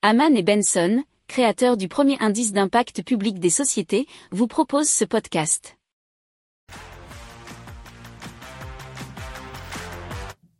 Haman et Benson, créateurs du premier indice d'impact public des sociétés, vous proposent ce podcast.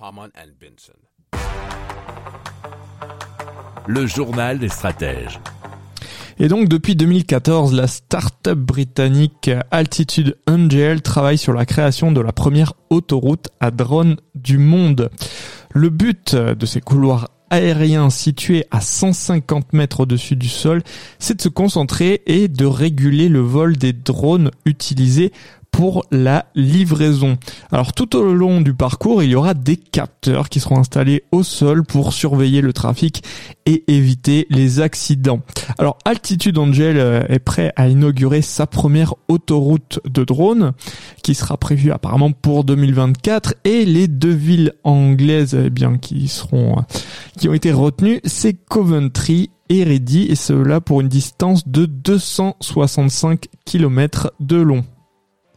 Haman and Benson. Le journal des stratèges. Et donc depuis 2014, la start-up britannique Altitude Angel travaille sur la création de la première autoroute à drone du monde. Le but de ces couloirs aériens situés à 150 mètres au-dessus du sol, c'est de se concentrer et de réguler le vol des drones utilisés pour la livraison. Alors tout au long du parcours, il y aura des capteurs qui seront installés au sol pour surveiller le trafic et éviter les accidents. Alors Altitude Angel euh, est prêt à inaugurer sa première autoroute de drones qui sera prévue apparemment pour 2024 et les deux villes anglaises eh bien qui seront euh, qui ont été retenues, c'est Coventry et Ready et cela pour une distance de 265 km de long.